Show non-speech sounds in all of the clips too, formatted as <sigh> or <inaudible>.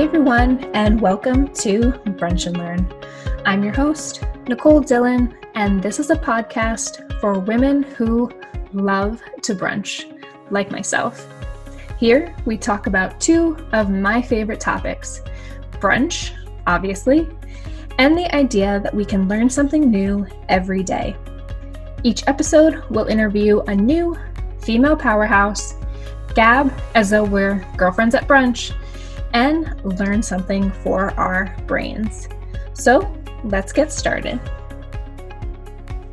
Hey everyone, and welcome to Brunch and Learn. I'm your host, Nicole Dillon, and this is a podcast for women who love to brunch, like myself. Here, we talk about two of my favorite topics brunch, obviously, and the idea that we can learn something new every day. Each episode will interview a new female powerhouse, gab as though we're girlfriends at brunch, and learn something for our brains. So let's get started.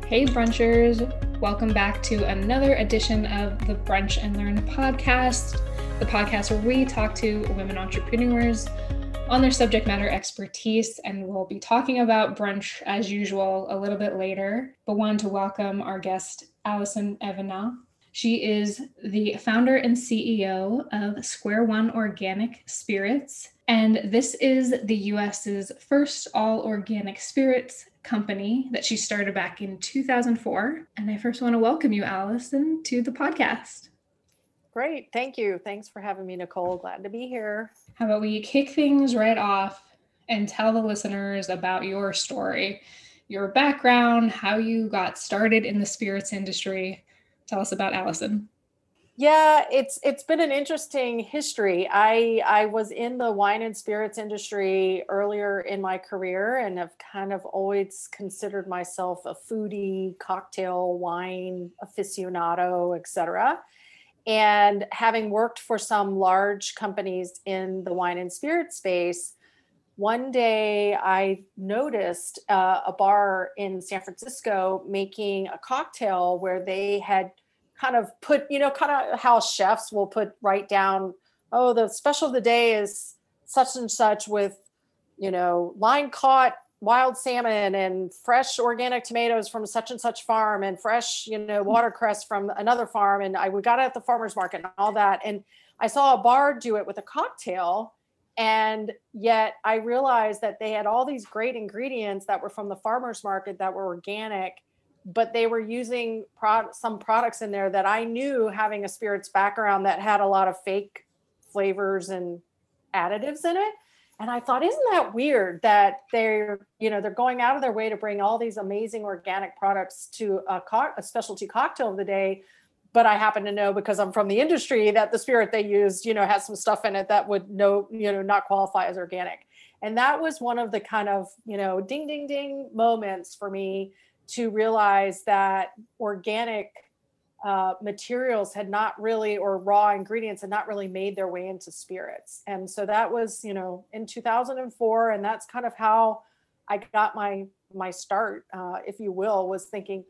Hey, brunchers. Welcome back to another edition of the Brunch and Learn podcast, the podcast where we talk to women entrepreneurs on their subject matter expertise. And we'll be talking about brunch as usual a little bit later. But wanted to welcome our guest, Allison Evanow. She is the founder and CEO of Square One Organic Spirits. And this is the US's first all organic spirits company that she started back in 2004. And I first want to welcome you, Allison, to the podcast. Great. Thank you. Thanks for having me, Nicole. Glad to be here. How about we kick things right off and tell the listeners about your story, your background, how you got started in the spirits industry, Tell us about Allison. Yeah, it's it's been an interesting history. I I was in the wine and spirits industry earlier in my career and have kind of always considered myself a foodie, cocktail, wine aficionado, etc. And having worked for some large companies in the wine and spirit space, one day I noticed uh, a bar in San Francisco making a cocktail where they had kind of put, you know, kind of how chefs will put right down, oh, the special of the day is such and such with, you know, line caught wild salmon and fresh organic tomatoes from such and such farm and fresh, you know, watercress from another farm. And I we got it at the farmer's market and all that. And I saw a bar do it with a cocktail and yet I realized that they had all these great ingredients that were from the farmers market that were organic, but they were using pro- some products in there that I knew having a spirits background that had a lot of fake flavors and additives in it. And I thought, isn't that weird that they're, you know, they're going out of their way to bring all these amazing organic products to a, co- a specialty cocktail of the day, but I happen to know because I'm from the industry that the spirit they used, you know, has some stuff in it that would no, you know, not qualify as organic. And that was one of the kind of, you know, ding, ding, ding moments for me to realize that organic uh, materials had not really, or raw ingredients had not really made their way into spirits. And so that was, you know, in 2004. And that's kind of how I got my, my start, uh, if you will, was thinking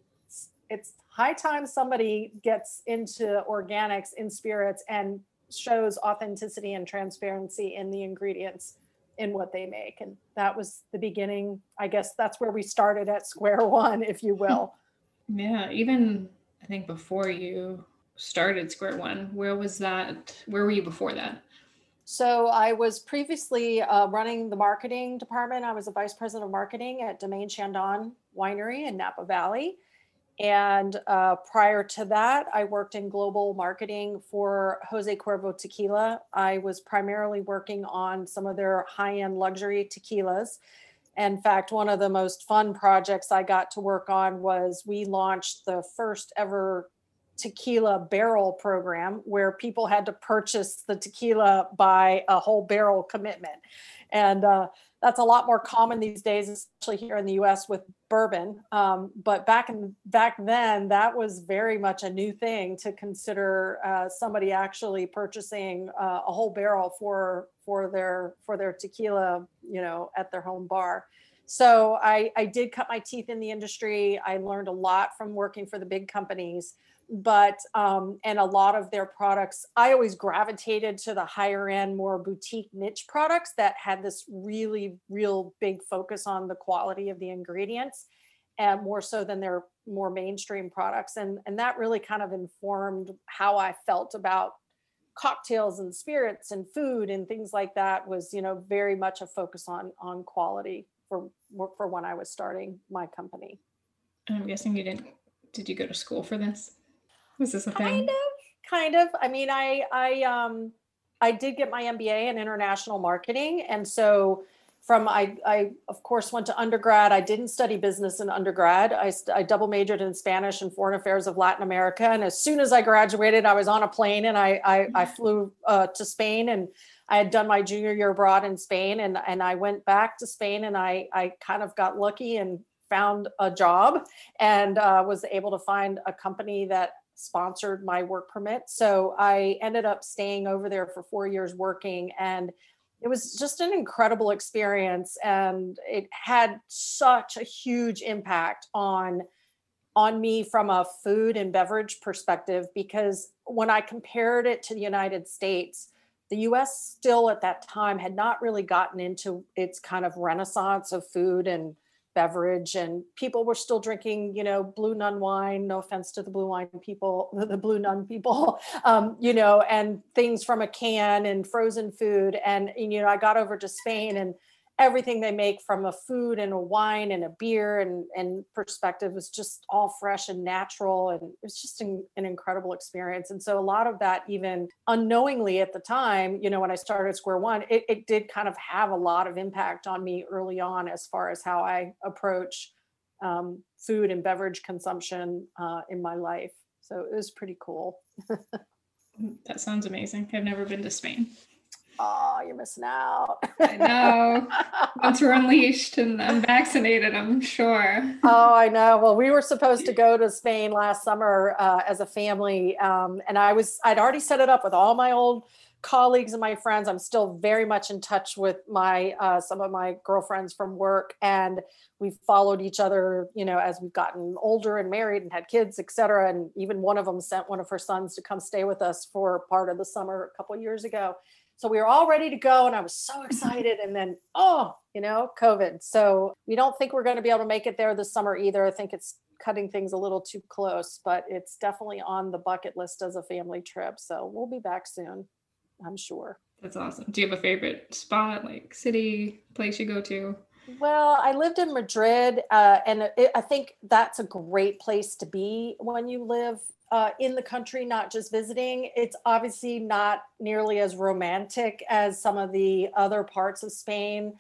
it's high time somebody gets into organics in spirits and shows authenticity and transparency in the ingredients in what they make. And that was the beginning. I guess that's where we started at square <laughs> one if you will. <laughs> Yeah even i think before you started square one where was that where were you before that? So i was previously uh, running the marketing department. I was a vice president of marketing at domaine chandon winery in napa valley and uh, prior to that, I worked in global marketing for Jose Cuervo Tequila. I was primarily working on some of their high end luxury tequilas. In fact, one of the most fun projects I got to work on was we launched the first ever tequila barrel program where people had to purchase the tequila by a whole barrel commitment. And uh, that's a lot more common these days, especially here in the U.S. with bourbon. Um, but back in back then, that was very much a new thing to consider uh, somebody actually purchasing uh, a whole barrel for for their for their tequila, you know, at their home bar. So I, I did cut my teeth in the industry. I learned a lot from working for the big companies but um, and a lot of their products i always gravitated to the higher end more boutique niche products that had this really real big focus on the quality of the ingredients and more so than their more mainstream products and and that really kind of informed how i felt about cocktails and spirits and food and things like that was you know very much a focus on on quality for for when i was starting my company. And i'm guessing you didn't did you go to school for this was this a thing? Kind of, kind of. I mean, I, I, um, I did get my MBA in international marketing. And so from I, I of course went to undergrad. I didn't study business in undergrad. I, I double majored in Spanish and foreign affairs of Latin America. And as soon as I graduated, I was on a plane and I I, I flew uh, to Spain and I had done my junior year abroad in Spain and and I went back to Spain and I I kind of got lucky and found a job and uh, was able to find a company that sponsored my work permit. So I ended up staying over there for four years working and it was just an incredible experience and it had such a huge impact on on me from a food and beverage perspective because when i compared it to the united states the us still at that time had not really gotten into its kind of renaissance of food and beverage and people were still drinking you know blue nun wine no offense to the blue wine people <laughs> the blue nun people um, you know and things from a can and frozen food and you know i got over to spain and everything they make from a food and a wine and a beer and, and perspective was just all fresh and natural. And it was just an, an, incredible experience. And so a lot of that, even unknowingly at the time, you know, when I started Square One, it, it did kind of have a lot of impact on me early on as far as how I approach um, food and beverage consumption uh, in my life. So it was pretty cool. <laughs> that sounds amazing. I've never been to Spain oh, you're missing out. I know. <laughs> Once we're unleashed and I'm vaccinated, I'm sure. Oh, I know. Well, we were supposed to go to Spain last summer uh, as a family, um, and I was I'd already set it up with all my old colleagues and my friends. I'm still very much in touch with my uh, some of my girlfriends from work, and we've followed each other, you know, as we've gotten older and married and had kids, et cetera. And even one of them sent one of her sons to come stay with us for part of the summer a couple years ago so we were all ready to go and I was so excited. And then, oh, you know, COVID. So we don't think we're going to be able to make it there this summer either. I think it's cutting things a little too close, but it's definitely on the bucket list as a family trip. So we'll be back soon, I'm sure. That's awesome. Do you have a favorite spot, like city, place you go to? Well, I lived in Madrid, uh, and it, I think that's a great place to be when you live uh, in the country, not just visiting. It's obviously not nearly as romantic as some of the other parts of Spain,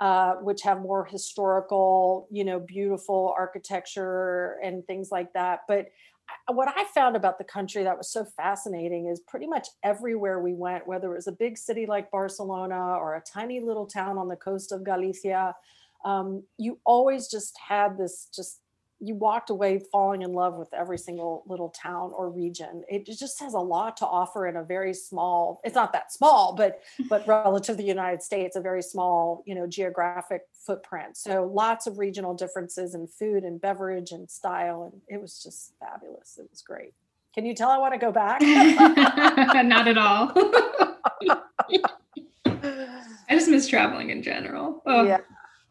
uh, which have more historical, you know, beautiful architecture and things like that. But what I found about the country that was so fascinating is pretty much everywhere we went, whether it was a big city like Barcelona or a tiny little town on the coast of Galicia, um, you always just had this just you walked away falling in love with every single little town or region. It just has a lot to offer in a very small, it's not that small, but but <laughs> relative to the United States, a very small, you know, geographic footprint. So lots of regional differences in food and beverage and style. And it was just fabulous. It was great. Can you tell I want to go back? <laughs> not at all. <laughs> I just miss traveling in general. Oh. Yeah,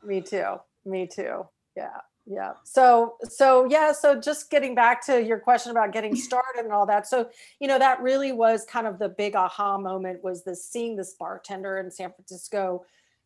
me too. Me too. Yeah yeah. So so yeah so just getting back to your question about getting <clears throat> started and all that. So you know that really was kind of the big aha moment was this seeing this bartender in san francisco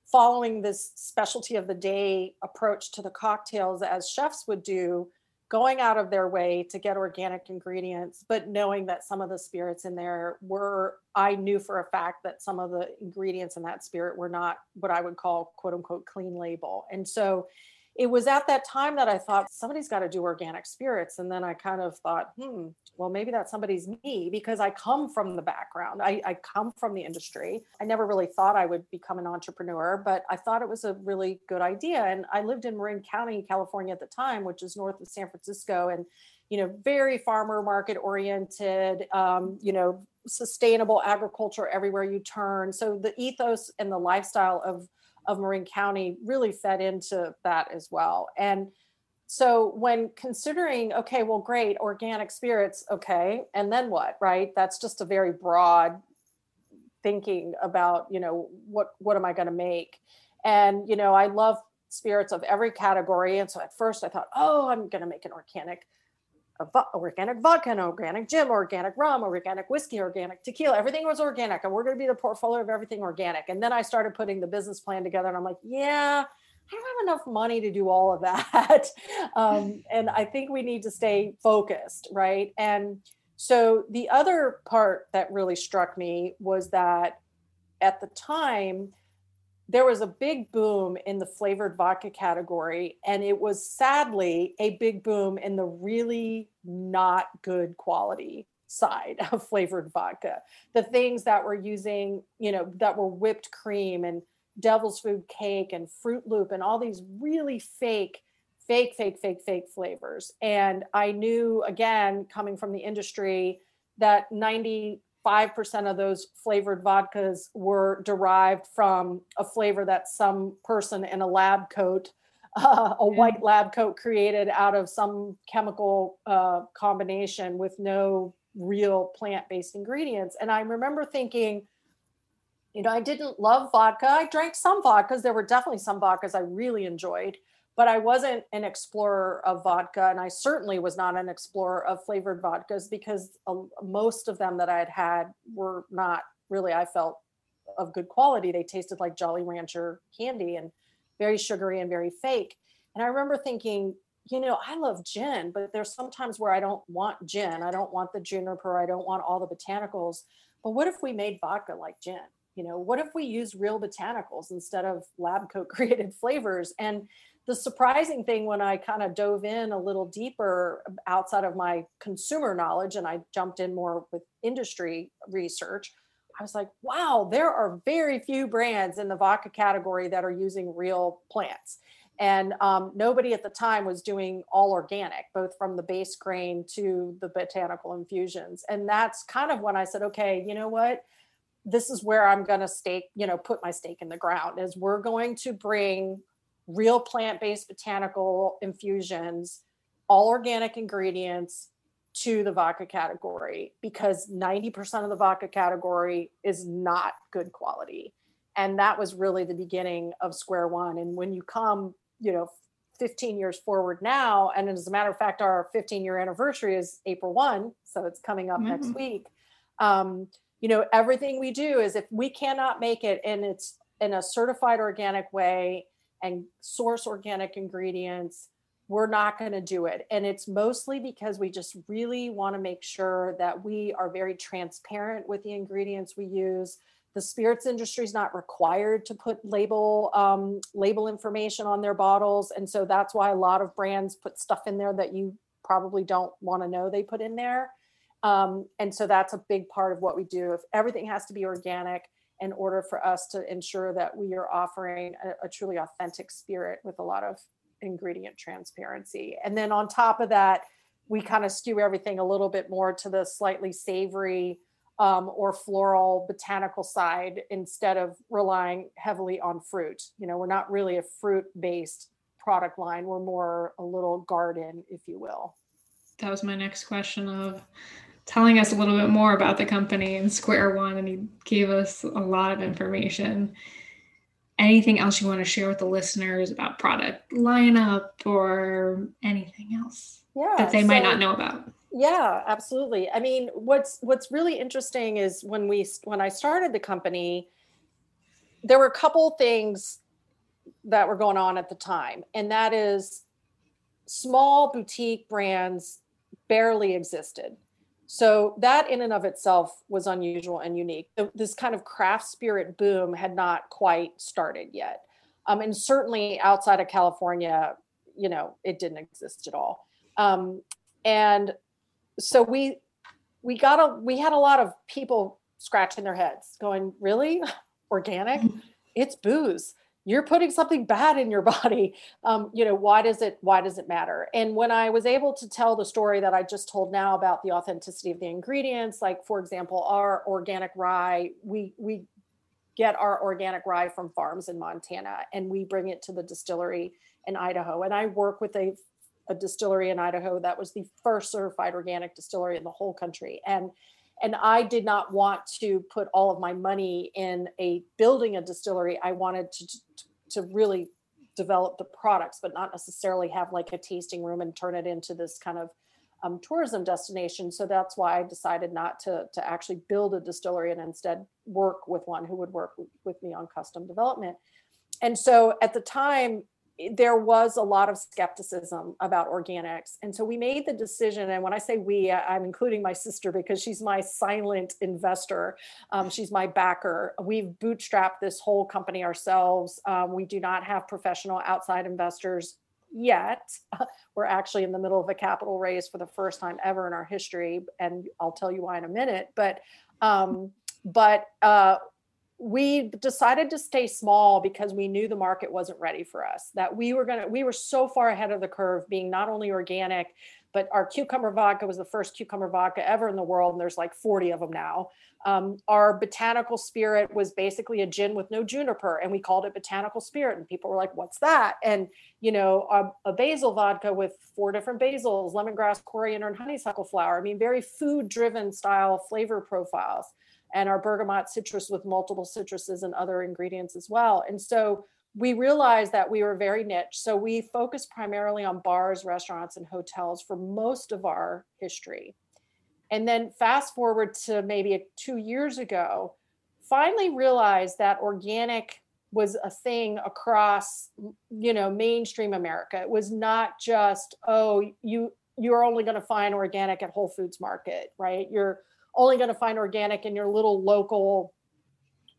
following this specialty of the day approach to the cocktails as chefs would do going out of their way to get organic ingredients but knowing that some of the spirits in there were i knew for a fact that some of the ingredients in that spirit were not what i would call quote unquote clean label. And so it was at that time that I thought somebody's got to do organic spirits. And then I kind of thought, hmm, well, maybe that somebody's me because I come from the background. I, I, come from the industry. I never really thought I would become an entrepreneur, but I thought it was a really good idea. And I lived in Marin County, California at the time, which is north of San Francisco. And, you know, very farmer market oriented, um, you know, sustainable agriculture everywhere you turn. So the ethos and the lifestyle of of Marin County really fed into that as well. And so when considering, okay, well, great, organic spirits, okay, and then what, right? That's just a very broad thinking about, you know, what what am I going to make? And you know, I love spirits of every category. And so at first I thought, oh, I'm going to make an organic organic vodka and organic gin, organic rum, organic whiskey, organic tequila. Everything was organic, and we're going to be the portfolio of everything organic. And then I started putting the business plan together, and I'm like, yeah, I don't have enough money to do all of <laughs> that. um, and I think we need to stay focused, right? And so the other part that really struck me was that at the time there was a big boom in the flavored vodka category and it was sadly a big boom in the really not good quality side of flavored vodka. The things that were using you know that were whipped cream and devil's food cake and fruit loop and all these really fake fake fake fake fake flavors. And i knew again coming from the industry that 95% of those flavored vodkas were derived from a flavor that some person in a lab coat uh, <laughs> a white lab coat created out of some chemical uh, combination with no real plant-based ingredients. And i remember thinking you know i didn't love vodka. I drank some vodkas. There were definitely some vodkas i really enjoyed but i wasn't an explorer of vodka and i certainly was not an explorer of flavored vodkas because uh, most of them that i had had were not really i felt of good quality they tasted like jolly rancher candy and very sugary and very fake and i remember thinking you know, I love gin, but there's sometimes where I don't want gin. I don't want the juniper. I don't want all the botanicals. But what if we made vodka like gin? You know, what if we use real botanicals instead of lab coat <laughs> created flavors? And the surprising thing when I kind of dove in a little deeper outside of my consumer knowledge and I jumped in more with industry research, I was like, wow, there are very few brands in the vodka category that are using real plants. And um, nobody at the time was doing all organic both from the base grain to the botanical infusions. And that's kind of when i said okay you know what? This is where i'm going to stake you know put my stake in the ground is we're going to bring real plant-based botanical infusions all organic ingredients to the vodka category because 90% of the vodka category is not good quality. And that was really the beginning of square one. And when you come you know 15 years forward now and as a matter of fact our 15 year anniversary is april 1 so it's coming up mm-hmm. next week. Um, you know everything we do is if we cannot make it in it's in a certified organic way and source organic ingredients we're not going to do it. And it's mostly because we just really want to make sure that we are very transparent with the ingredients we use. The spirits industry is not required to put label um, label information on their bottles. And so that's why a lot of brands put stuff in there that you probably don't want to know they put in there. Um, and so that's a big part of what we do. If everything has to be organic in order for us to ensure that we are offering a, a truly authentic spirit with a lot of ingredient transparency and then on top of that we kind of skew everything a little bit more to the slightly savory um, or floral botanical side instead of relying heavily on fruit. You know, we're not really a fruit based product line, we're more a little garden, if you will. That was my next question of telling us a little bit more about the company and Square One, and he gave us a lot of information. Anything else you want to share with the listeners about product lineup or anything else yeah, that they so, might not know about? yeah absolutely i mean what's what's really interesting is when we when i started the company there were a couple things that were going on at the time and that is small boutique brands barely existed so that in and of itself was unusual and unique. This kind of craft spirit boom had not quite started yet. Um, and certainly outside of california you know it didn't exist at all. Um, and so we we got a we had a lot of people scratching their heads going really? <laughs> Organic? Mm-hmm. it's booze you're putting something bad in your <laughs> body um, you know why does it why does it matter and when i was able to tell the story that i just told now about the authenticity of the ingredients like for example our organic rye we we get our organic rye from farms in montana and we bring it to the distillery in idaho and i work with a a distillery in Idaho that was the first certified organic distillery in the whole country. And and I did not want to put all of my money in a building a distillery. I wanted to to really develop the products, but not necessarily have like a tasting room and turn it into this kind of um, tourism destination. So that's why I decided not to to actually build a distillery and instead work with one who would work with me on custom development. And so at the time, there was a lot of skepticism about organics. And so we made the decision. And when I say we, I'm including my sister because she's my silent investor. Um, she's my backer. We've bootstrapped this whole company ourselves. Um, we do not have professional outside investors yet. <laughs> We're actually in the middle of a capital raise for the first time ever in our history. And I'll tell you why in a minute. But um, but uh, we decided to stay small because we knew the market wasn't ready for us that we were going to we were so far ahead of the curve being not only organic but our cucumber vodka was the first cucumber vodka ever in the world and there's like 40 of them now. Um, our botanical spirit was basically a gin with no juniper and we called it botanical spirit and people were like what's that? And you know a, a basil vodka with four different basils lemongrass coriander and honeysuckle flower i mean very food driven style flavor profiles and our bergamot citrus with multiple citruses and other ingredients as well. And so we realized that we were very niche. So we focused primarily on bars, restaurants, and hotels for most of our history. And then fast forward to maybe two years ago, finally realized that organic was a thing across you know mainstream america it was not just oh you you're only going to find organic at whole foods market right you're only going to find organic in your little local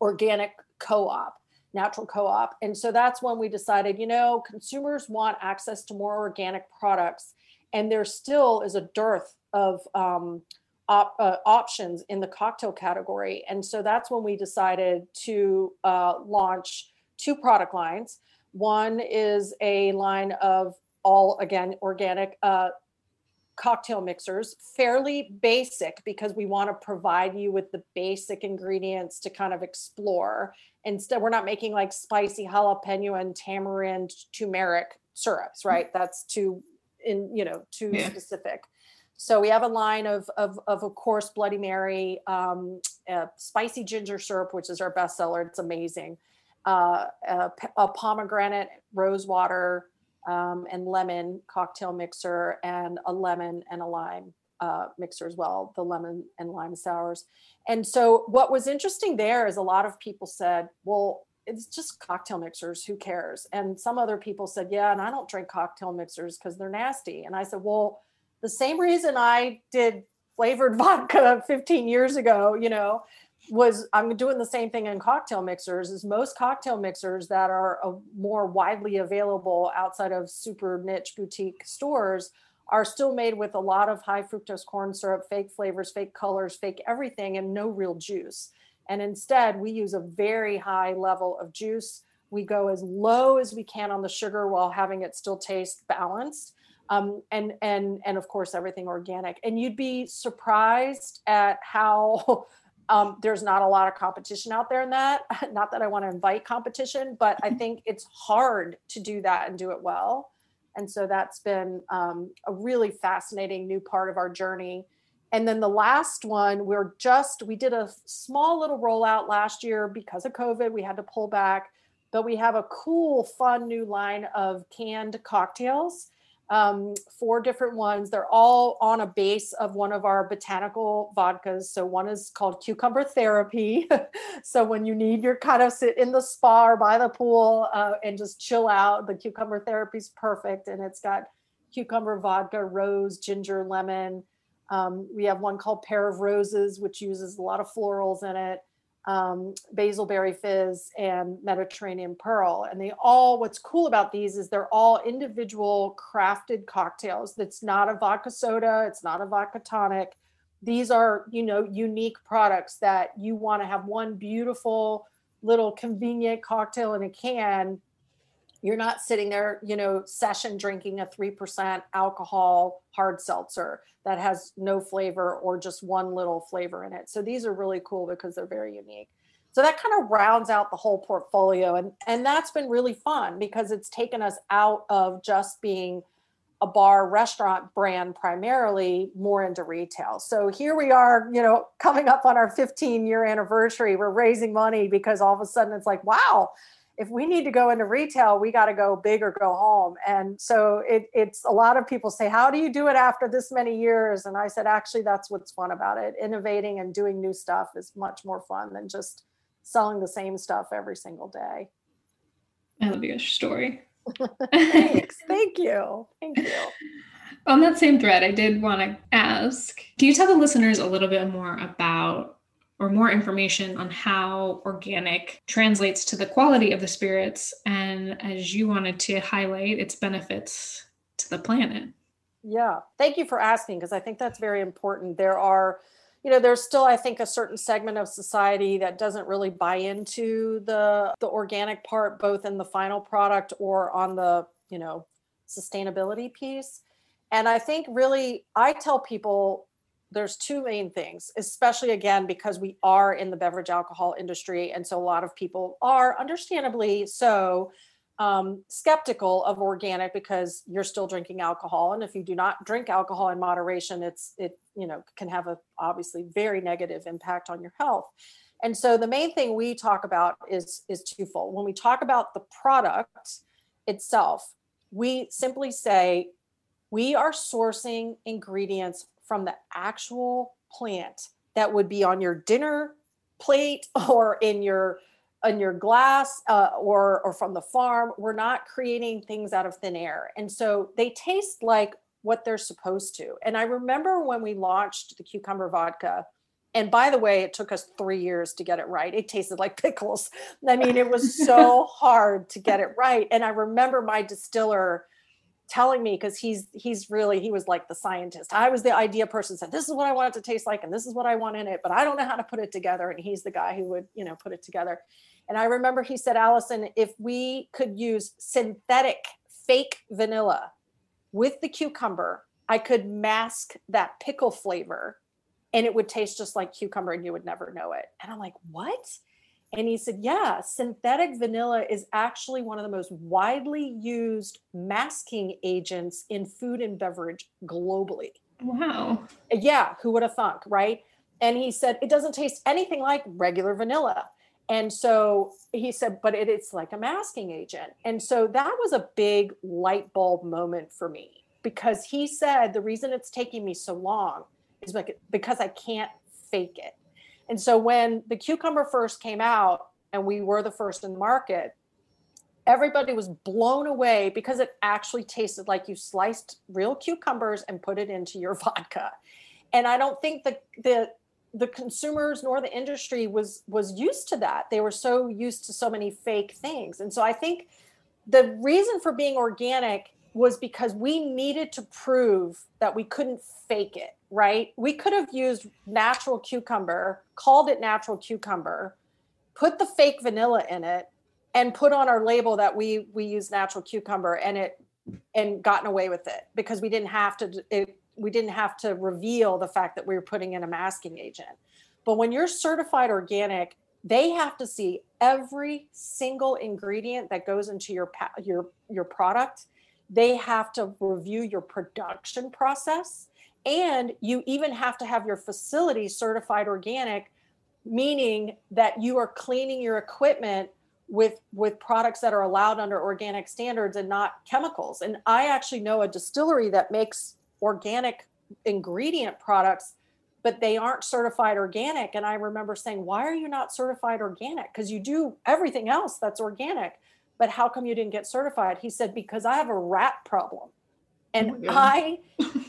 organic co-op natural co-op. And so that's when we decided you know consumers want access to more organic products and there still is a dearth of um, op, uh, options in the cocktail category. And so that's when we decided to uh, launch two product lines. One is a line of all again organic uh, cocktail mixers, fairly basic because we want to provide you with the basic ingredients to kind of explore. Instead, we're not making like spicy jalapeno and tamarind turmeric syrups, mm. right? That's too in, you know, too yeah. specific. So we have a line of, of, of, of course, Bloody Mary, um, spicy ginger syrup, which is our bestseller. It's amazing. Uh, a, a pomegranate rose water, um, and lemon cocktail mixer and a lemon and a lime uh, mixer as well, the lemon and lime sours. And so, what was interesting there is a lot of people said, well, it's just cocktail mixers. Who cares? And some other people said, yeah, and I don't drink cocktail mixers because they're nasty. And I said, well, the same reason I did flavored <laughs> vodka 15 years ago, you know, was I'm doing the same thing in cocktail mixers is most cocktail mixers that are uh, more widely available outside of super niche boutique stores are still made with a lot of high fructose corn syrup, fake flavors, fake colors, fake everything, and no real juice. And instead, we use a very high level of juice. We go as low as we can on the sugar while having it still taste balanced. Um, and and and of course everything organic. And you'd be surprised at how <laughs> um, there's not a lot of competition out there in that. <laughs> Not that I want to invite competition, but I <laughs> think it's hard to do that and do it well. And so that's been um, a really fascinating new part of our journey. And then the last one, we're just, we did a small little rollout last year because of COVID. We had to pull back, but we have a cool, fun new line of canned cocktails um, four different ones. They're all on a base of one of our botanical vodkas. So one is called Cucumber Therapy. <laughs> so when you need your kind of sit in the spa or by the pool uh, and just chill out, the Cucumber Therapy is perfect. And it's got cucumber vodka, rose, ginger, lemon. Um, we have one called Pair of Roses, which uses a lot of florals in it um, basil berry fizz and mediterranean pearl. And they all what's cool about these is they're all individual crafted cocktails. That's not a vodka soda it's not a vodka tonic. These are you know unique products that you want to have one beautiful little convenient cocktail in a can you're not sitting there, you know, session drinking a 3% alcohol hard seltzer that has no flavor or just one little flavor in it. So these are really cool because they're very unique. So that kind of rounds out the whole portfolio and and that's been really fun because it's taken us out of just being a bar restaurant brand primarily more into retail. So here we are, you know, coming up on our 15 year anniversary. We're raising money because all of a sudden it's like, wow, if we need to go into retail, we got to go big or go home. And so it, it's a lot of people say, How do you do it after this many years? And I said, Actually, that's what's fun about it. Innovating and doing new stuff is much more fun than just selling the same stuff every single day. I love your story. Thanks. <laughs> Thank you. Thank you. On that same thread, I did want to ask Can you tell the listeners a little bit more about or more information on how organic translates to the quality of the spirits and as you wanted to highlight its benefits to the planet? Yeah. Thank you for asking because I think that's very important. There are you know there's still i think a certain segment of society that doesn't really buy into the the organic part both in the final product or on the you know sustainability piece and i think really i tell people there's two main things especially again because we are in the beverage alcohol industry and so a lot of people are understandably so um, skeptical of organic because you're still drinking alcohol and if you do not drink alcohol in moderation it's it you know can have a obviously very negative impact on your health. And so the main thing we talk about is is twofold. When we talk about the product itself we simply say we are sourcing ingredients from the actual plant that would be on your dinner plate <laughs> or in your in your glass uh, or or from the farm. We're not creating things out of thin air. And so they taste like what they're supposed to. And i remember when we launched the cucumber vodka and by the way it took us three years to get it right. It tasted like <laughs> pickles. I mean it was so <laughs> hard to get it right. And i remember my distiller telling me because he's he's really he was like the scientist i was the idea person said this is what i want it to taste like and this is what i want in it but i don't know how to put it together and he's the guy who would you know put it together and I remember he said, Allison, if we could use synthetic fake vanilla with the cucumber, I could mask that pickle flavor and it would taste just like cucumber and you would never know it. And I'm like, what? And he said, yeah, synthetic vanilla is actually one of the most widely used masking agents in food and beverage globally. Wow. Yeah, who would have thunk, right? And he said, it doesn't taste anything like regular vanilla. And so he said, but it, it's like a masking agent. And so that was a big light bulb moment for me because he said the reason it's taking me so long is because I can't fake it. And so when the cucumber first came out and we were the first in the market, everybody was blown away because it actually tasted like you sliced real cucumbers and put it into your <laughs> vodka. And I don't think the the the consumers nor the industry was was used to that. They were so used to so many fake things. And so i think the reason for being organic was because we needed to prove that we couldn't fake it right we could have used natural cucumber called it natural cucumber put the fake vanilla in it and put on our label that we we use natural cucumber and it and gotten away with it because we didn't have to it, we didn't have to reveal the fact that we were putting in a masking agent. But when you're certified organic, they have to see every single ingredient that goes into your your your product. They have to review your production process and you even have to have your facility certified organic meaning that you are cleaning your equipment with with products that are allowed under organic standards and not chemicals. And i actually know a distillery that makes organic ingredient products but they aren't certified organic. And i remember saying why are you not certified organic? Because you do everything else that's organic but how come you didn't get certified? He said because i have a rat problem and oh i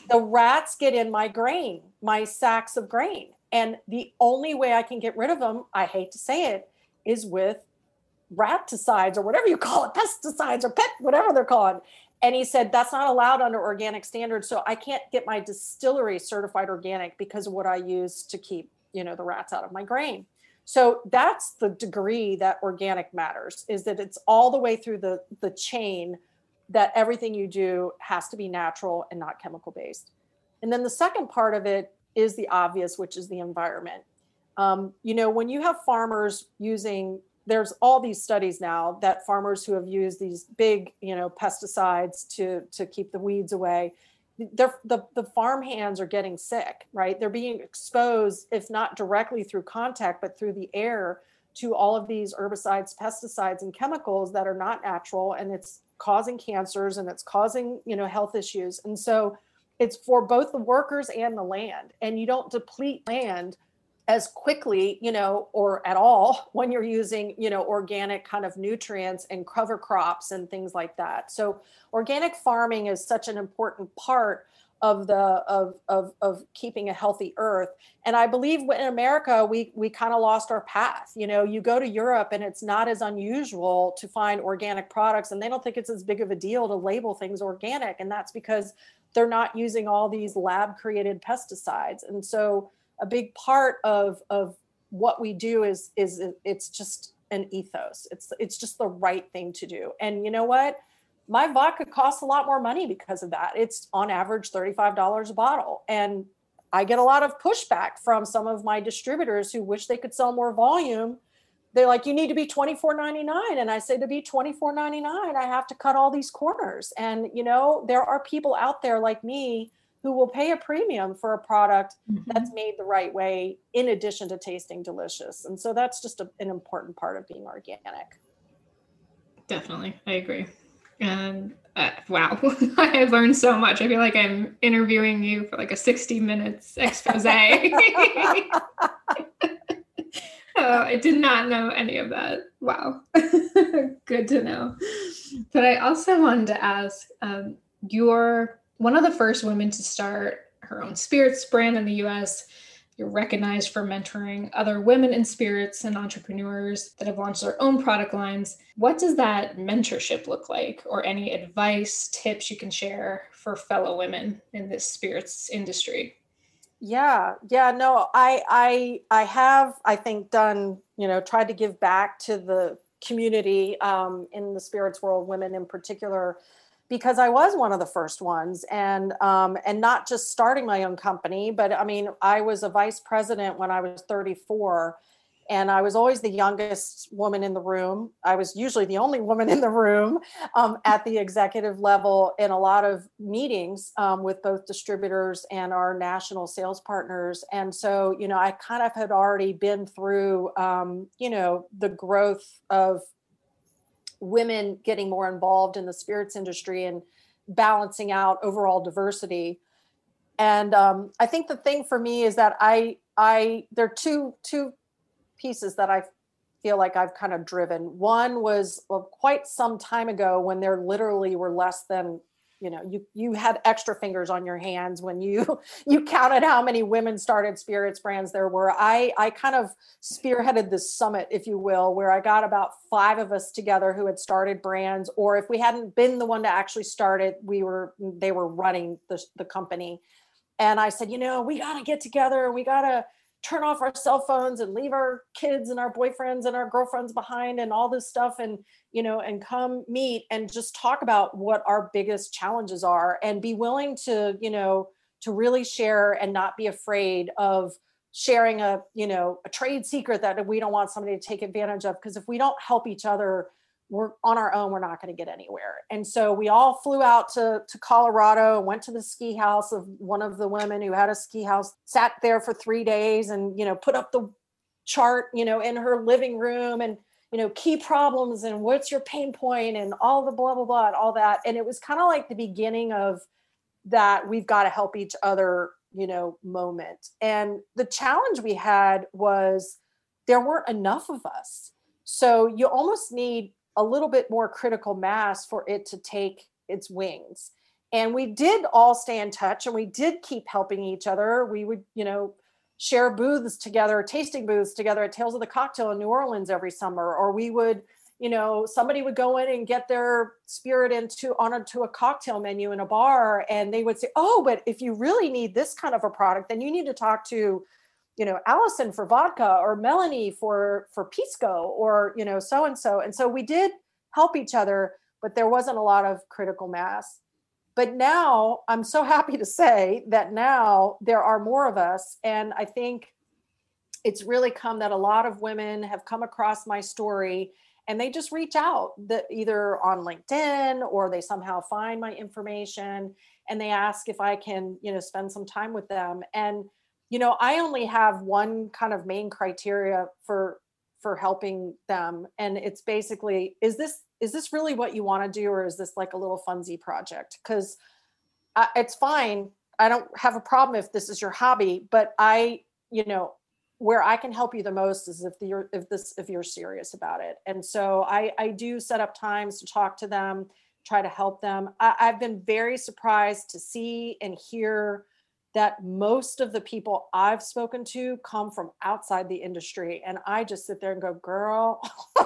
the rats get in my grain my sacks of grain. And the only way i can get rid of them i hate to say it is with raticides or whatever you call it pesticides or pet whatever they're called. And he said that's not allowed under organic standards so i can't get my distillery certified organic because of what i use to keep you know the rats out of my grain. So that's the degree that organic matters is that it's all the way through the the chain that everything you do has to be natural and not chemical based. And then the second part of it is the obvious which is the environment. Um, you know when you have farmers using there's all these studies now that farmers who have used these big you know pesticides to to keep the weeds away the, the farm hands are getting sick right? They're being exposed if not directly through contact but through the air to all of these herbicides pesticides and chemicals that are not natural and it's causing cancers and it's causing you know health issues and so it's for both the workers and the land and you don't deplete land as quickly, you know, or at all <laughs> when you're using, you know, organic kind of nutrients and cover crops and things like that. So organic farming is such an important part of the of of of keeping a healthy earth. And i believe in america we we kind of lost our path. You know you go to europe and it's not as unusual to find organic products and they don't think it's as big of a deal to label things organic. And that's because they're not using all these lab created pesticides. And so a big part of of what we do is is it's just an ethos. It's it's just the right thing to do. And you know what my vodka costs a lot more money because of that. It's on average $35 a bottle. And I get a lot of pushback from some of my distributors who wish they could sell more volume. They're like, you need to be $24.99. And I say, to be $24.99, I have to cut all these corners. And, you know, there are people out there like me who will pay a premium for a product mm-hmm. that's made the right way, in addition to tasting delicious. And so that's just a, an important part of being organic. Definitely. I agree. And uh, wow, <laughs> I have learned so much. I feel like I'm interviewing you for like a 60 minutes expose. <laughs> <laughs> oh, I did not know any of that. Wow. Good to know. But I also wanted to ask um, you're one of the first women to start her own spirits brand in the US. You're recognized for mentoring other women in spirits and entrepreneurs that have launched their own product lines. What does that mentorship look like, or any advice, tips you can share for fellow women in this spirits industry? Yeah, yeah, no, I, I, I have, I think, done, you know, tried to give back to the community um, in the spirits world, women in particular because I was one of the first ones, and um, and not just starting my own company, but I mean, I was a vice president when I was 34, and I was always the youngest woman in the room. I was usually the only <laughs> woman in the room um, at the executive level in a lot of meetings um, with both distributors and our national sales partners. And so, you know, I kind of had already been through, um, you know, the growth of women getting more involved in the spirits industry and balancing out overall diversity. And um, i think the thing for me is that i i there are two two pieces that i feel like i've kind of driven. One was well, quite some time ago when there literally were less than you know you you had extra fingers on your hands when you <laughs> you counted how many women started spirits brands there were. I i kind of spearheaded this summit if you will where i got about five of us together who had started brands or if we hadn't been the one to actually start it we were they were running the, the company. And i said you know we got to get together we got to turn off our cell phones and leave our kids and our boyfriends and our girlfriends behind and all this stuff and you know and come meet and just talk about what our biggest challenges are and be willing to you know to really share and not be afraid of sharing a you know a trade secret that we don't want somebody to take advantage of. Because if we don't help each other we're on our own we're not going to get anywhere. And so we all flew out to, to colorado went to the ski house of one of the women who had a ski house sat there for three days and you know put up the chart you know in her living room and you know key problems and what's your pain point and all the blah blah blah and all that. And it was kind of like the beginning of that we've got to help each other you know moment. And the challenge we had was there weren't enough of us. So you almost need a little bit more critical mass for it to take its wings. And we did all stay in touch and we did keep helping each other. We would, you know, share booths together, tasting booths together at Tales of the Cocktail in New Orleans every summer, or we would, you know, somebody would go in and get their spirit into onto a cocktail menu in a bar, and they would say, "Oh, but if you really need this kind of a product, then you need to talk to you know allison for vodka or melanie for for pisco or you know so and so and so we did help each other but there wasn't a lot of critical mass. But now i'm so happy to say that now there are more of us. And i think it's really come that a lot of women have come across my story and they just reach out that either on linkedin or they somehow find my information and they ask if i can you know spend some time with them. And you know i only have one kind of main criteria for for helping them and it's basically is this is this really what you want to do or is this like a little funsy project because it's fine i don't have a problem if this is your hobby but i you know where I can help you the most is if you're if this if you're serious about it. And so I I do set up times to talk to them, try to help them. I, I've been very surprised to see and hear that most of the people I've spoken to come from outside the industry. And I just sit there and go, girl, <laughs>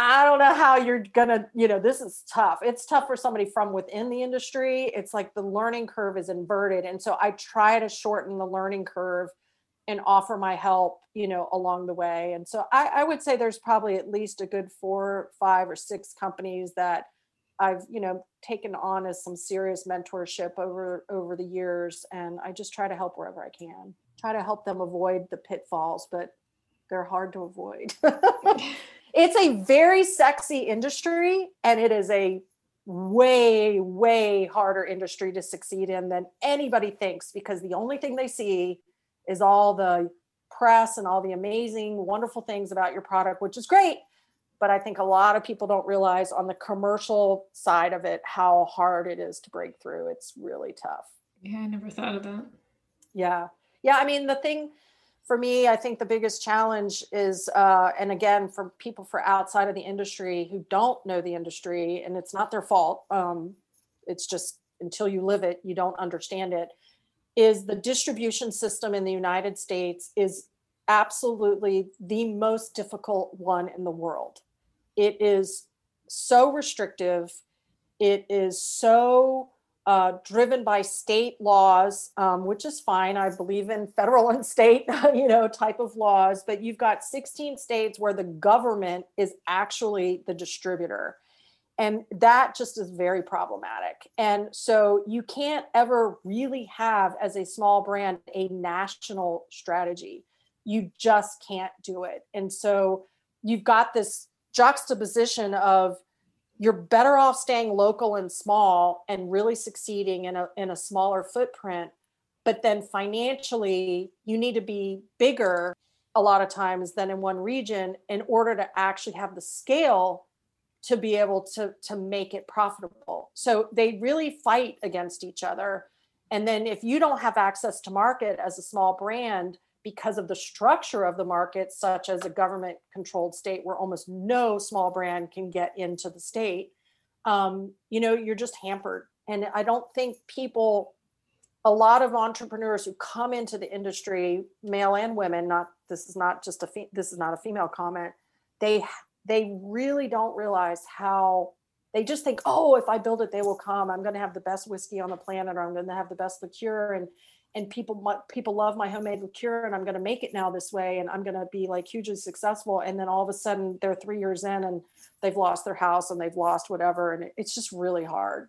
I don't know how you're gonna, you know, this is tough. It's tough for somebody from within the industry. It's like the learning curve is inverted. And so I try to shorten the learning curve and offer my help, you know, along the way. And so I, I would say there's probably at least a good four, five, or six companies that I've you know taken on as some serious mentorship over over the years, and I just try to help wherever I can. Try to help them avoid the pitfalls, but they're hard to avoid. <laughs> it's a very sexy industry, and it is a way way harder industry to succeed in than anybody thinks because the only thing they see is all the press and all the amazing wonderful things about your product which is great but I think a lot of people don't realize on the commercial side of it how hard it is to break through. It's really tough. Yeah, I never thought of that. Yeah. Yeah. I mean, the thing for me, I think the biggest challenge is, uh, and again, for people for outside of the industry who don't know the industry, and it's not their fault, um, it's just until you live it, you don't understand it, is the distribution system in the United States is absolutely the most difficult one in the world it is so restrictive. It is so uh, driven by state laws, um, which is fine. I believe in federal and state, <laughs> you know, type of laws. But you've got 16 states where the government is actually the distributor, and that just is very problematic. And so you can't ever really have, as a small brand, a national strategy. You just can't do it. And so you've got this juxtaposition of you're better off staying local and small and really succeeding in a in a smaller footprint but then financially you need to be bigger a lot of times than in one region in order to actually have the scale to be able to to make it profitable. So they really fight against each other. And then if you don't have access to market as a small brand because of the structure of the market, such as a government controlled state where almost no small brand can get into the state, um, you know, you're just hampered. And I don't think people, a lot of entrepreneurs who come into the industry, male and women, not this is not just a fe- this is not a female comment. They they really don't realize how they just think, oh, if I build it, they will come. I'm going to have the best whiskey on the planet, or I'm going to have the best liqueur, and and people people love my homemade liqueur and i'm going to make it now this way and i'm going to be like hugely successful and then all of a sudden they're three years in and they've lost their house and they've lost whatever and it's just really hard.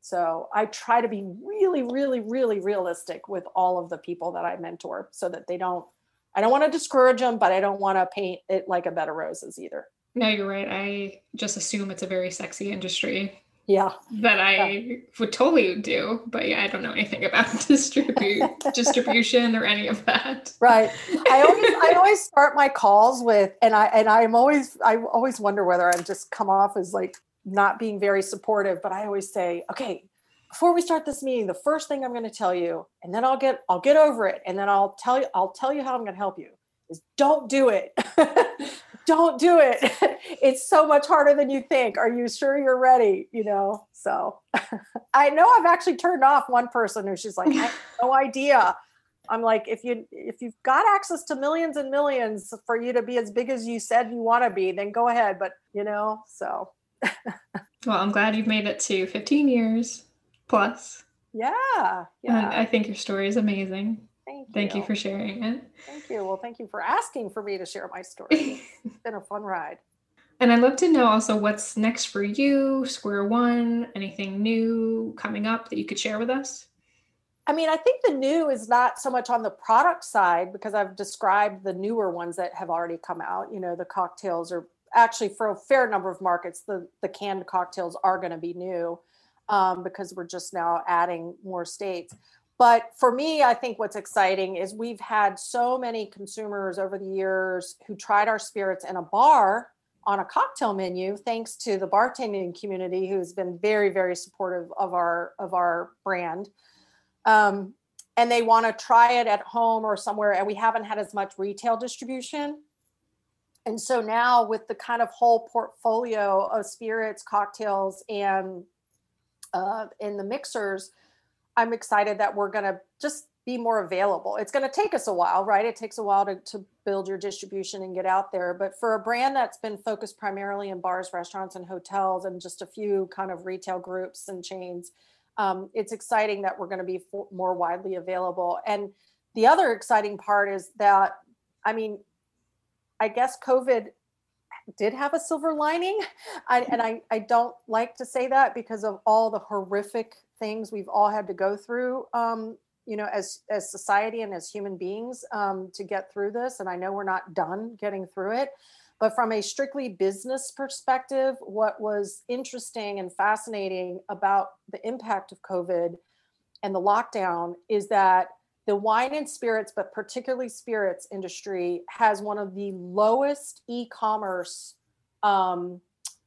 So i try to be really really really realistic with all of the people that i mentor so that they don't i don't want to discourage them but i don't want to paint it like a bed of roses either. No you're right i just assume it's a very sexy industry yeah. that i yeah. would totally do but yeah i don't know anything about <laughs> distribute <laughs> distribution or any of that. Right. I always i <laughs> always start my calls with and i and i'm always i always wonder whether i'm just come off as like not being very supportive but i always say okay before we start this meeting the first thing i'm going to tell you and then i'll get i'll get over it and then i'll tell you i'll tell you how i'm going to help you is don't do it don't do it. <laughs> it's so much harder than you think. Are you sure you're ready? You know, so <laughs> I know I've actually turned off one person who she's like, I have no <laughs> idea. I'm like, if you if you've got access to millions and millions for you to be as big as you said you want to be, then go ahead. But you know, so well, I'm glad you've made it to 15 years plus. Yeah. Yeah. And I think your story is amazing. Thank you. Thank you for sharing it. Thank you. Well, thank you for asking for me to share my story. <laughs> it's been a fun ride. And I'd love to know also what's next for you, Square One, anything new coming up that you could share with us? I mean, I think the new is not so much on the product side because I've described the newer ones that have already come out. You know, the cocktails are actually for a fair number of markets, the, the canned cocktails are going to be new um, because we're just now adding more states. But for me, I think what's exciting is we've had so many consumers over the years who tried our spirits in a bar on a cocktail menu, thanks to the bartending community who's been very, very supportive of our of our brand. Um, and they want to try it at home or somewhere and we haven't had as much retail distribution and so now with the kind of whole portfolio of spirits cocktails and uh, in the mixers i'm excited that we're going to just be more available it's going to take us a while right it takes a while to, to build your distribution and get out there but for a brand that's been focused primarily in bars restaurants and hotels and just a few kind of retail groups and chains um, it's exciting that we're going to be more widely available. And the other exciting part is that, I mean, I guess COVID did have a silver lining. <laughs> I, and I, I don't like to say that because of all the horrific things we've all had to go through, um, you know, as, as society and as human beings um, to get through this. And I know we're not done getting through it. But from a strictly business perspective, what was interesting and fascinating about the impact of COVID and the lockdown is that the wine and spirits, but particularly spirits industry, has one of the lowest e commerce um,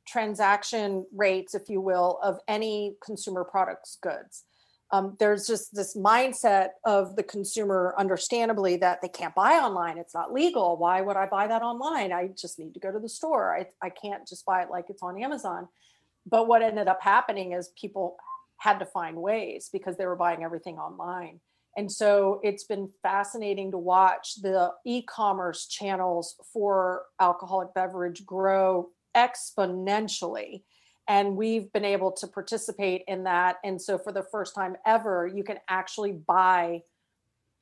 transaction rates, if you will, of any consumer products goods. Um, there's just this mindset of the consumer understandably that they can't buy online. It's not legal. Why would i buy that online? I just need to go to the store. I, I can't just buy it like it's on amazon. But what ended up happening is people had to find ways because they were buying everything online. And so it's been fascinating to watch the e-commerce channels for alcoholic beverage grow exponentially. And we've been able to participate in that. And so for the first time ever you can actually buy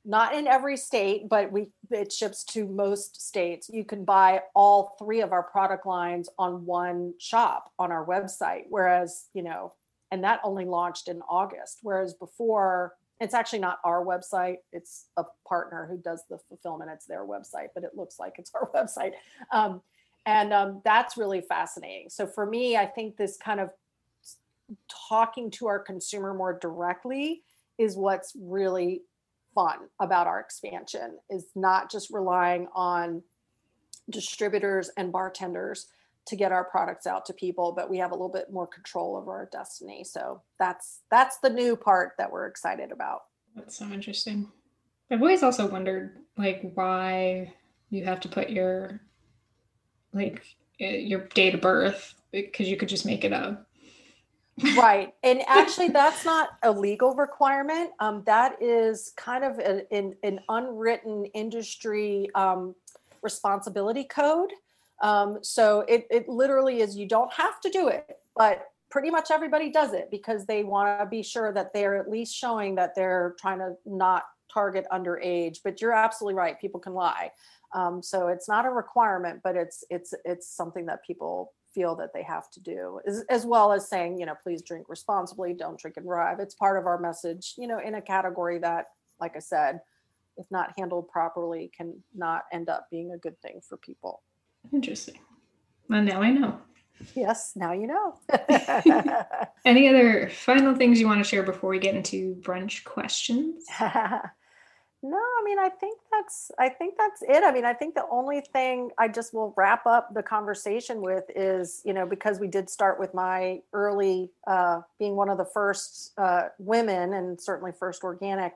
not in every state but we it ships to most states. You can buy all three of our product lines on one shop on our website. Whereas you know and that only launched in august. Whereas before it's actually not our website. It's a partner who does the fulfillment. It's their website but it looks like it's our <laughs> website. Um, and um, that's really fascinating. So for me i think this kind of talking to our consumer more directly is what's really fun about our expansion is not just relying on distributors and bartenders to get our products out to people but we have a little bit more control over our destiny. So that's that's the new part that we're excited about. That's so interesting. I've always also wondered like why you have to put your like eh, your date of birth because you could just make it up. Right. And <laughs> actually that's not a legal requirement. Um, that is kind of a, an, an unwritten industry um, responsibility code. Um, so it, it literally is you don't have to do it but pretty much everybody does it because they want to be sure that they're at least showing that they're trying to not target underage but you're absolutely right people can lie um, so it's not a requirement, but it's it's it's something that people feel that they have to do, as, as well as saying, you know, please drink responsibly, don't drink and drive. It's part of our message, you know, in a category that, like I said, if not handled properly, can not end up being a good thing for people. Interesting. Well, now I know. Yes, now you know. <laughs> Any other final things you want to share before we get into brunch questions? <laughs> No, I mean, I think that's I think that's it. I mean, I think the only thing I just will wrap up the conversation with is, you know, because we did start with my early uh, being one of the first uh, women and certainly first organic,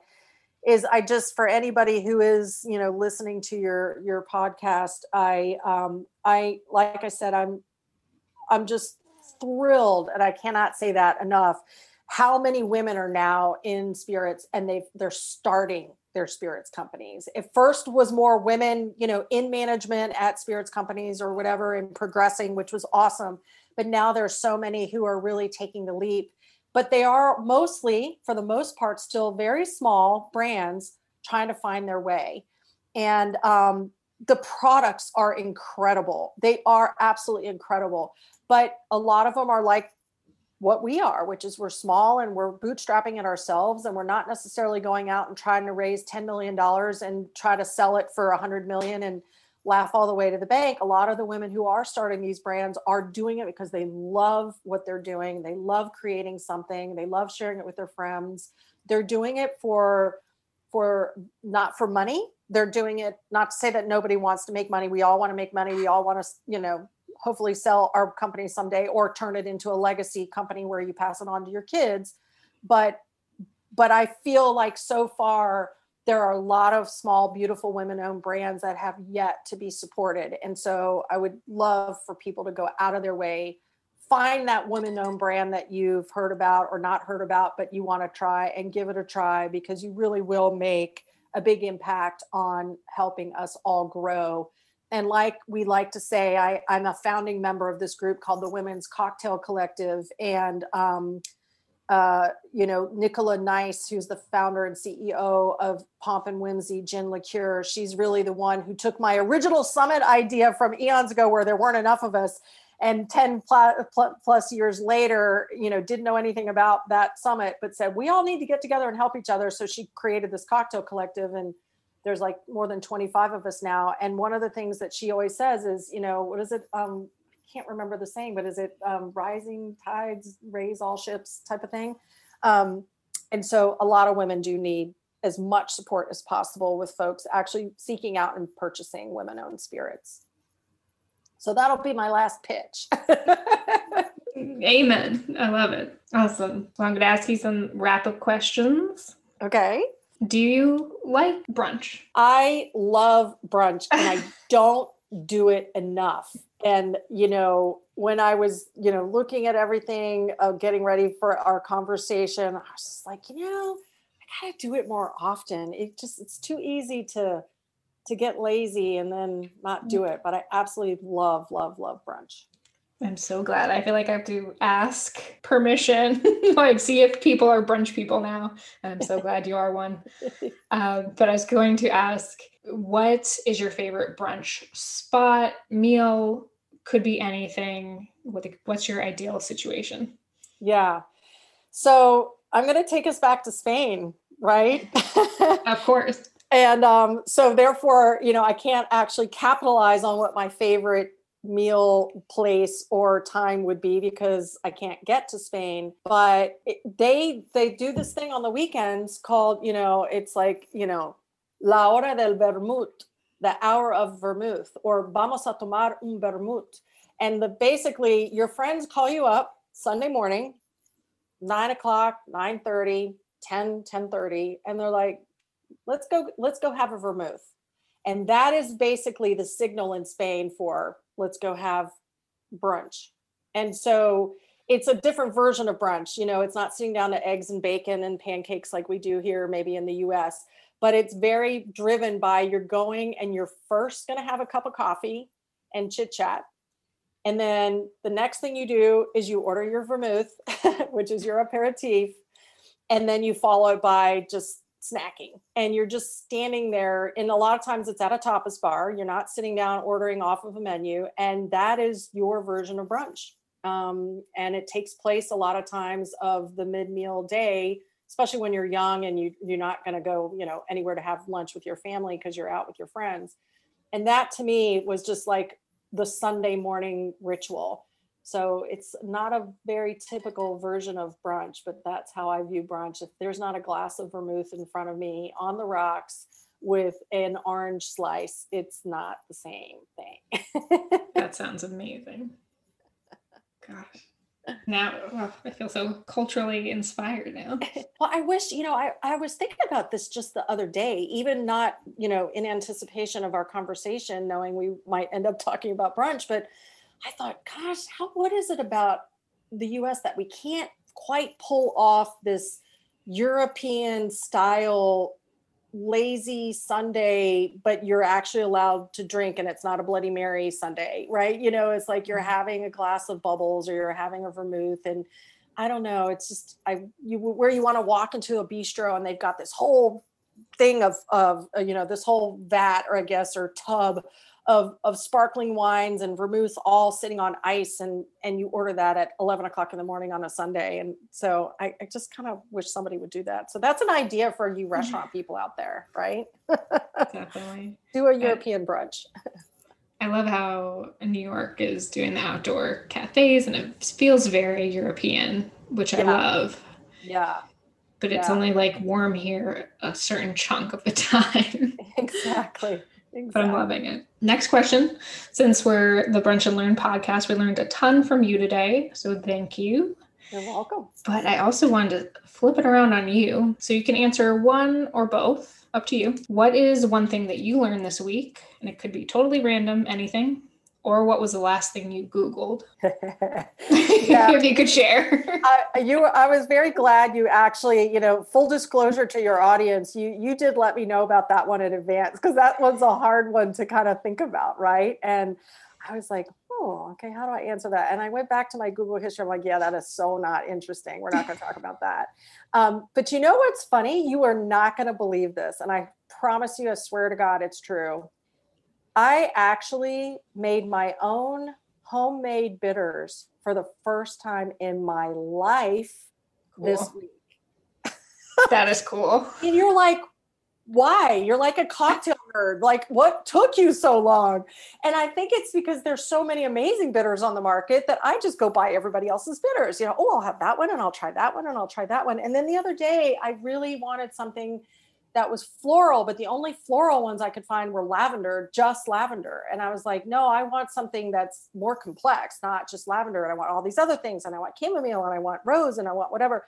is I just for anybody who is, you know, listening to your your podcast, I um I like I said, I'm I'm just thrilled, and I cannot say that enough. How many women are now in spirits and they they're starting their spirits companies. It first was more women, you know, in management at spirits companies or whatever and progressing, which was awesome. But now there's so many who are really taking the leap. But they are mostly, for the most part, still very small brands trying to find their way. And um, the products are incredible. They are absolutely incredible. But a lot of them are like what we are, which is we're small and we're bootstrapping it ourselves, and we're not necessarily going out and trying to raise $10 million and try to sell it for 100 million and laugh all the way to the bank. A lot of the women who are starting these brands are doing it because they love what they're doing. They love creating something. They love sharing it with their friends. They're doing it for for not for money. They're doing it not to say that nobody wants to make money. We all want to make money. We all want to, you know, hopefully sell our company someday or turn it into a legacy company where you pass it on to your kids but but I feel like so far there are a lot of small, beautiful women owned brands that have yet to be supported. And so I would love for people to go out of their way, find that women owned brand that you've heard about or not heard about, but you want to try and give it a try because you really will make a big impact on helping us all grow. And like we like to say, I, I'm a founding member of this group called the Women's Cocktail Collective. And um, uh, you know, Nicola Nice, who's the founder and CEO of Pomp and Whimsy Gin Liqueur. She's really the one who took my original summit idea from eons ago, where there weren't enough of us, and 10 plus years later, you know, didn't know anything about that summit, but said we all need to get together and help each other. So she created this cocktail collective, and there's like more than 25 of us now. And one of the things that she always says is, you know, what is it? Um, can't remember the saying, but is it um, rising tides raise all ships type of thing? Um, and so a lot of women do need as much support as possible with folks actually seeking out and purchasing women owned spirits. So that'll be my last pitch. <laughs> Amen. I love it. Awesome. So I'm going to ask you some wrap up questions. Okay. Do you like brunch? I love brunch and I <laughs> don't do it enough. And you know when i was you know looking at everything uh, getting ready for our conversation i was just like you know i gotta do it more often. It just it's too easy to to get lazy and then not do it. But i absolutely love love love brunch i'm so glad i feel like i have to ask permission <laughs> like see if people are brunch people now and i'm so <laughs> glad you are one uh, but i was going to ask what is your favorite brunch spot meal could be anything. What the, what's your ideal situation? Yeah. So I'm going to take us back to Spain, right? <laughs> of course. and um, so therefore, you know, I can't actually capitalize on what my favorite meal place or time would be because I can't get to Spain. But it, they they do this thing on the weekends called, you know, it's like, you know, la hora del vermut, the hour of vermouth or vamos a tomar un vermut. And the basically your friends call you up Sunday morning, nine o'clock, 9 30, 10, 10 30, and they're like, let's go, let's go have a vermouth. And that is basically the signal in Spain for let's go have brunch. And so it's a different version of brunch. You know, it's not sitting down to eggs and bacon and pancakes like we do here, maybe in the US, but it's very driven by you're going and you're first going to have a cup of coffee and chit chat. And then the next thing you do is you order your vermouth, <laughs> which is your aperitif, and then you follow it by just snacking. And you're just standing there. And a lot of times it's at a tapas bar. You're not sitting down ordering off of a menu. And that is your version of brunch. Um, and it takes place a lot of times of the mid meal day especially when you're young and you you're not going to go you know anywhere to have lunch with your family because you're out with your friends and that to me was just like the sunday morning ritual so it's not a very typical version of brunch but that's how i view brunch. If there's not a glass of vermouth in front of me on the rocks with an orange slice it's not the same thing. <laughs> That sounds amazing. Gosh. Now oh, I feel so culturally inspired now. <laughs> well, I wish, you know, I, I was thinking about this just the other day, even not, you know, in anticipation of our conversation, knowing we might end up talking about brunch, but I thought, gosh, how what is it about the US that we can't quite pull off this European style lazy Sunday, but you're actually allowed to drink and it's not a Bloody Mary Sunday, right? You know, it's like you're mm-hmm. having a glass of bubbles or you're having a vermouth and I don't know. It's just I you where you want to walk into a bistro and they've got this whole thing of of uh, you know this whole vat or I guess or tub of of sparkling wines and vermouth all sitting on ice and and you order that at 11 o'clock in the morning on a sunday. And so i, I just kind of wish somebody would do that. So that's an idea for you mm-hmm. restaurant people out there right? Definitely. <laughs> Do a european brunch. I love how new york is doing the outdoor cafes and it feels very european which i love. Yeah. But it's yeah. only like warm here a certain chunk of the <laughs> time. Exactly Exactly. But I'm loving it. Next question. Since we're the Brunch and Learn podcast, we learned a ton from you today. So thank you. You're welcome. But I also wanted to flip it around on you so you can answer one or both. Up to you. What is one thing that you learned this week? And it could be totally random, anything. Or what was the last thing you Googled? <laughs> <laughs> if you could share. <laughs> I, you, I was very glad you actually, you know, full disclosure to your audience, you you did let me know about that one in advance because that one's a hard one to kind of think about, right? And I was like, oh, okay, how do I answer that? And I went back to my Google history. I'm like, yeah, that is so not interesting. We're not going to talk about that. Um, but you know what's funny? You are not going to believe this. And I promise you, I swear to God, it's true. I actually made my own homemade bitters for the first time in my life cool. this week. that is cool. <laughs> And you're like, why? You're like a cocktail <laughs> nerd. Like, what took you so long? And I think it's because there's so many amazing bitters on the market that I just go buy everybody else's bitters. You know, oh, I'll have that one and I'll try that one and I'll try that one. And then the other day, I really wanted something that was floral, but the only floral ones I could find were lavender, just lavender. And I was like, no, I want something that's more complex, not just lavender. And I want all these other things. And I want chamomile and I want rose and I want whatever.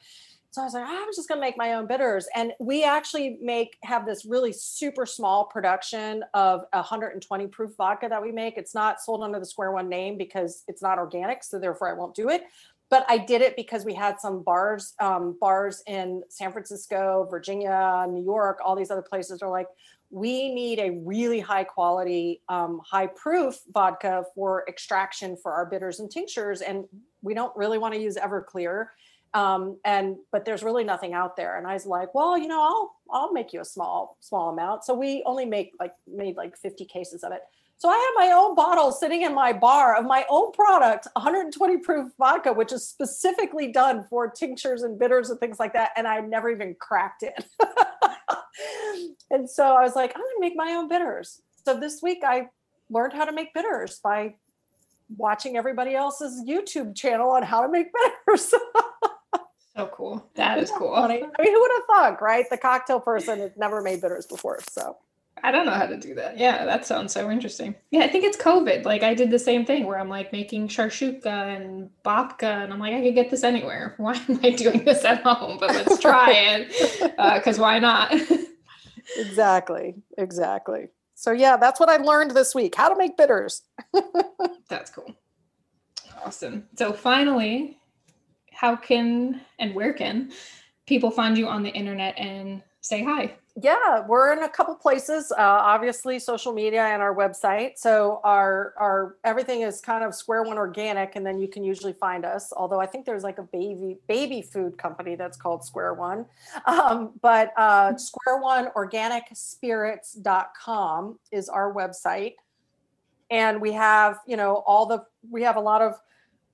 So I was like, I'm just gonna make my own bitters. And we actually make have this really super small production of 120 proof vodka that we make. It's not sold under the square one name because it's not organic, so therefore I won't do it. But I did it because we had some bars, um, bars in San Francisco, Virginia, New York, all these other places are like, we need a really high quality, um, high proof vodka for extraction for our bitters and tinctures. And we don't really want to use Everclear um, and but there's really nothing out there and i was like well you know i'll i'll make you a small small amount so we only make like made like 50 cases of it so i have my own bottle sitting in my bar of my own product 120 proof vodka which is specifically done for tinctures and bitters and things like that and i never even cracked it <laughs> and so i was like i'm gonna make my own bitters so this week i learned how to make bitters by watching everybody else's youtube channel on how to make bitters So cool. <laughs> That is cool. Funny. I mean, who would have thought, right? The cocktail person has never made bitters before. So I don't know how to do that. Yeah, that sounds so interesting. Yeah, I think it's COVID. Like I did the same thing where I'm like making shakshuka and babka, and I'm like, I could get this anywhere. <laughs> Why am I doing this at home? But let's try it because <laughs> uh, why not? <laughs> exactly. Exactly. So yeah, that's what I learned this week: how to make bitters. that's cool. Awesome. So finally, how can and where can people find you on the internet and say hi? Yeah, we're in a couple places. Uh, obviously, social media and our website. So our our everything is kind of Square One Organic, and then you can usually find us. Although I think there's like a baby baby food company that's called Square One, <laughs> um, but uh, Square One Organic Spirits.com is our website, and we have you know all the we have a lot of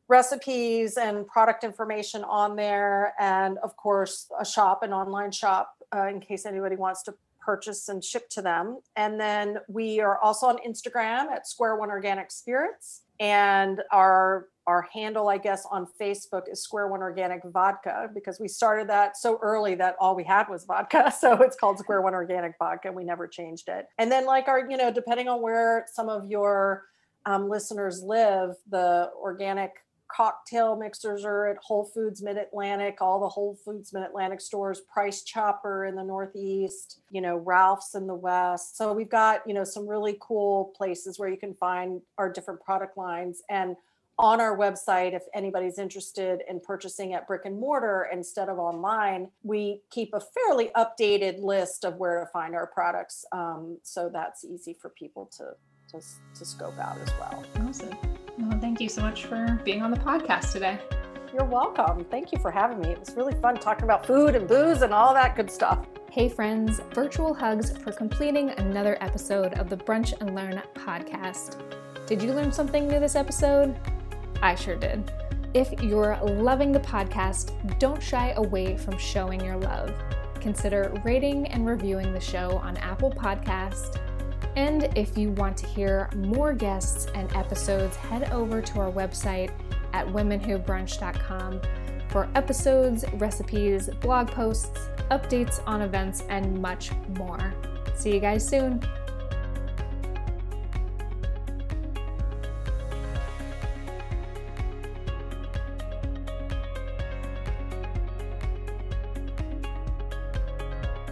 recipes and product information on there, and of course, a shop, an online shop, uh, in case anybody wants to purchase and ship to them. And then we are also on Instagram at Square One Organic Spirits, and our our handle, I guess, on Facebook is Square One Organic Vodka because we started that so early that all we had was vodka. <laughs> So it's called Square One Organic Vodka. We never changed it. And then, like our, you know, depending on where some of your um, listeners live, the organic cocktail mixers are at Whole Foods Mid Atlantic, all the Whole Foods Mid Atlantic stores, Price Chopper in the Northeast, you know, Ralph's in the West. So we've got, you know, some really cool places where you can find our different product lines. And on our website, if anybody's interested in purchasing at brick and mortar instead of online, we keep a fairly updated list of where to find our products. Um, so that's easy for people to, to, to scope out as well. Awesome. Well, thank you so much for being on the podcast today. You're welcome. Thank you for having me. It was really fun talking about food and booze and all that good stuff. Hey, friends, virtual hugs for completing another episode of the Brunch and Learn podcast. Did you learn something new this episode? I sure did. If you're loving the podcast, don't shy away from showing your love. Consider rating and reviewing the show on Apple Podcast and if you want to hear more guests and episodes, head over to our website at womenwhobrunch.com for episodes, recipes, blog posts, updates on events, and much more. See you guys soon.